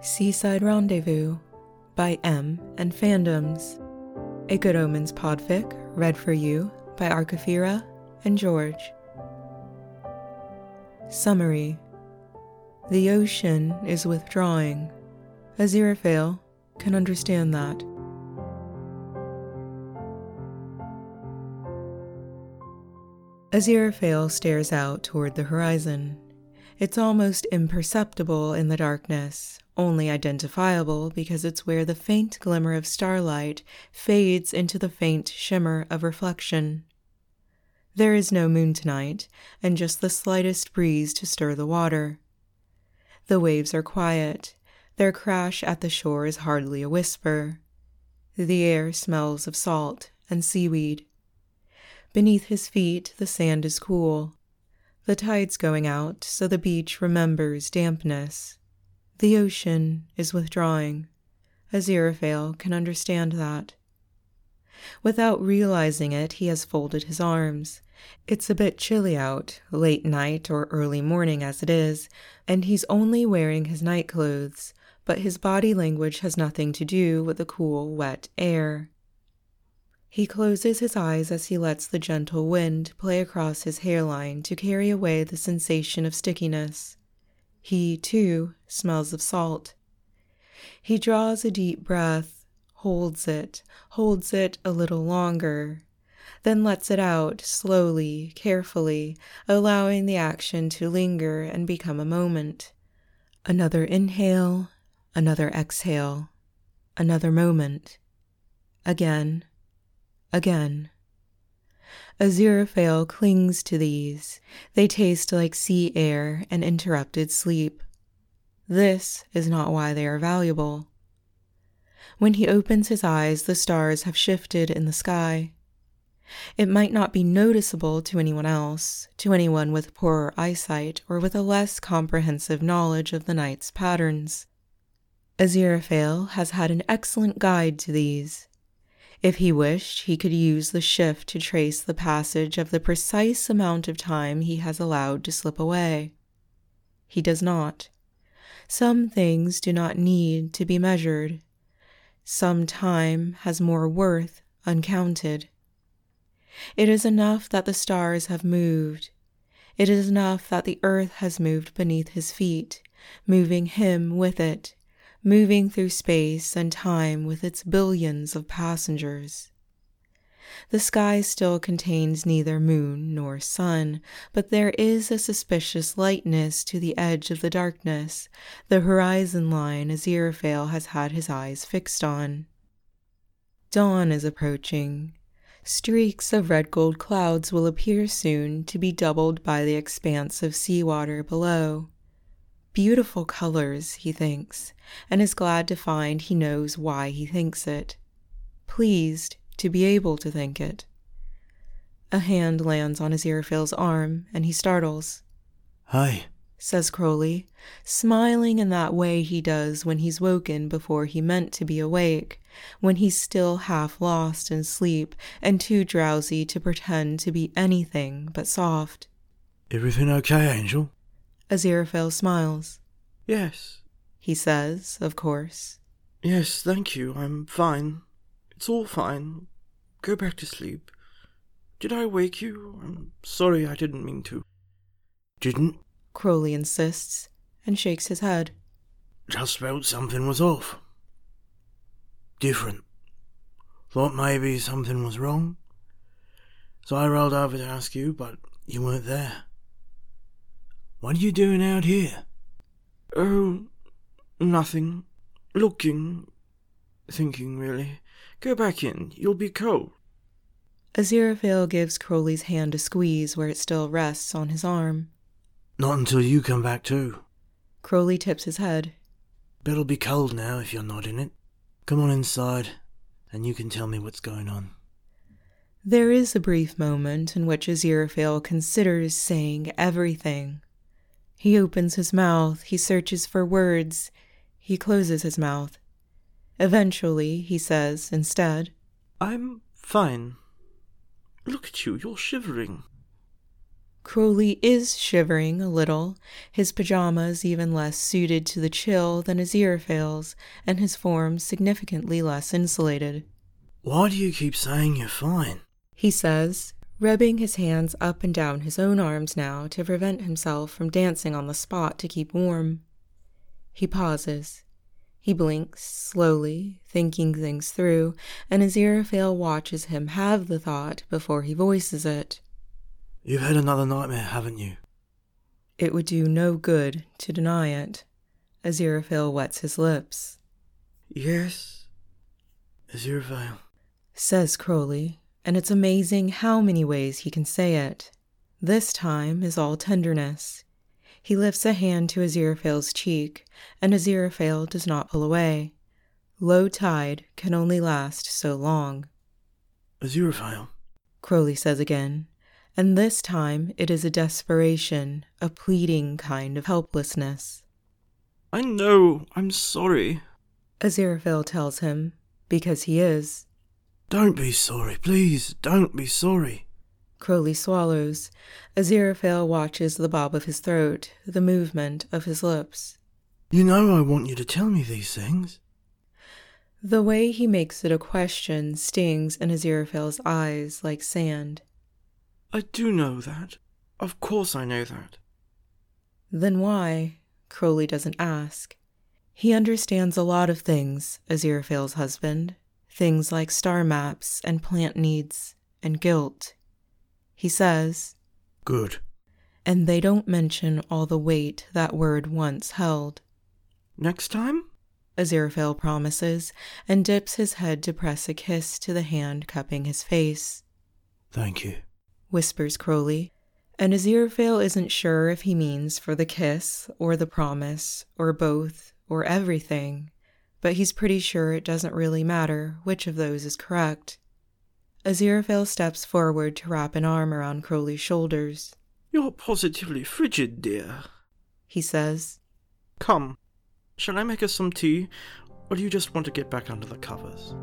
Seaside Rendezvous by M and Fandoms. A Good Omens podfic read for you by Archifera and George. Summary The ocean is withdrawing. Aziraphale can understand that. Aziraphale stares out toward the horizon. It's almost imperceptible in the darkness, only identifiable because it's where the faint glimmer of starlight fades into the faint shimmer of reflection. There is no moon tonight, and just the slightest breeze to stir the water. The waves are quiet, their crash at the shore is hardly a whisper. The air smells of salt and seaweed. Beneath his feet, the sand is cool. The tide's going out, so the beach remembers dampness. The ocean is withdrawing. Aziraphale can understand that. Without realizing it, he has folded his arms. It's a bit chilly out, late night or early morning as it is, and he's only wearing his night clothes, but his body language has nothing to do with the cool, wet air. He closes his eyes as he lets the gentle wind play across his hairline to carry away the sensation of stickiness. He, too, smells of salt. He draws a deep breath, holds it, holds it a little longer, then lets it out slowly, carefully, allowing the action to linger and become a moment. Another inhale, another exhale, another moment. Again again. Aziraphale clings to these. They taste like sea air and interrupted sleep. This is not why they are valuable. When he opens his eyes, the stars have shifted in the sky. It might not be noticeable to anyone else, to anyone with poorer eyesight or with a less comprehensive knowledge of the night's patterns. Aziraphale has had an excellent guide to these. If he wished, he could use the shift to trace the passage of the precise amount of time he has allowed to slip away. He does not. Some things do not need to be measured. Some time has more worth uncounted. It is enough that the stars have moved. It is enough that the earth has moved beneath his feet, moving him with it moving through space and time with its billions of passengers. The sky still contains neither moon nor sun, but there is a suspicious lightness to the edge of the darkness, the horizon line Aziraphale has had his eyes fixed on. Dawn is approaching. Streaks of red gold clouds will appear soon to be doubled by the expanse of seawater below. Beautiful colors, he thinks, and is glad to find he knows why he thinks it. Pleased to be able to think it. A hand lands on his Aziraphale's arm, and he startles. Hi, says Crowley, smiling in that way he does when he's woken before he meant to be awake, when he's still half lost in sleep and too drowsy to pretend to be anything but soft. Everything okay, Angel? Aziraphale smiles. Yes. He says, of course. Yes, thank you. I'm fine. It's all fine. Go back to sleep. Did I wake you? I'm sorry I didn't mean to. Didn't? Crowley insists and shakes his head. Just felt something was off. Different. Thought maybe something was wrong. So I rolled over to ask you, but you weren't there. What are you doing out here? Oh, nothing. Looking. Thinking, really. Go back in. You'll be cold. Aziraphale gives Crowley's hand a squeeze where it still rests on his arm. Not until you come back, too. Crowley tips his head. Bed'll be cold now if you're not in it. Come on inside, and you can tell me what's going on. There is a brief moment in which Aziraphale considers saying everything he opens his mouth, he searches for words, he closes his mouth. Eventually, he says instead, I'm fine. Look at you, you're shivering. Crowley is shivering a little, his pajamas even less suited to the chill than Aziraphale's, and his form significantly less insulated. Why do you keep saying you're fine? He says, rubbing his hands up and down his own arms now to prevent himself from dancing on the spot to keep warm. He pauses. He blinks slowly, thinking things through, and Aziraphale watches him have the thought before he voices it. You've had another nightmare, haven't you? It would do no good to deny it. Aziraphale wets his lips. Yes, Aziraphale, says Crowley, and it's amazing how many ways he can say it. This time is all tenderness. He lifts a hand to Aziraphale's cheek, and Aziraphale does not pull away. Low tide can only last so long. Aziraphale, Crowley says again, and this time it is a desperation, a pleading kind of helplessness. I know, I'm sorry. Aziraphale tells him, because he is. Don't be sorry, please, don't be sorry. Crowley swallows. Aziraphale watches the bob of his throat, the movement of his lips. You know I want you to tell me these things. The way he makes it a question stings in Aziraphale's eyes like sand. I do know that. Of course I know that. Then why? Crowley doesn't ask. He understands a lot of things, Aziraphale's husband. Things like star maps and plant needs and guilt. He says, Good. And they don't mention all the weight that word once held. Next time? Aziraphale promises and dips his head to press a kiss to the hand cupping his face. Thank you whispers Crowley, and Aziraphale isn't sure if he means for the kiss, or the promise, or both, or everything, but he's pretty sure it doesn't really matter which of those is correct. Aziraphale steps forward to wrap an arm around Crowley's shoulders. You're positively frigid, dear, he says. Come, shall I make us some tea, or do you just want to get back under the covers?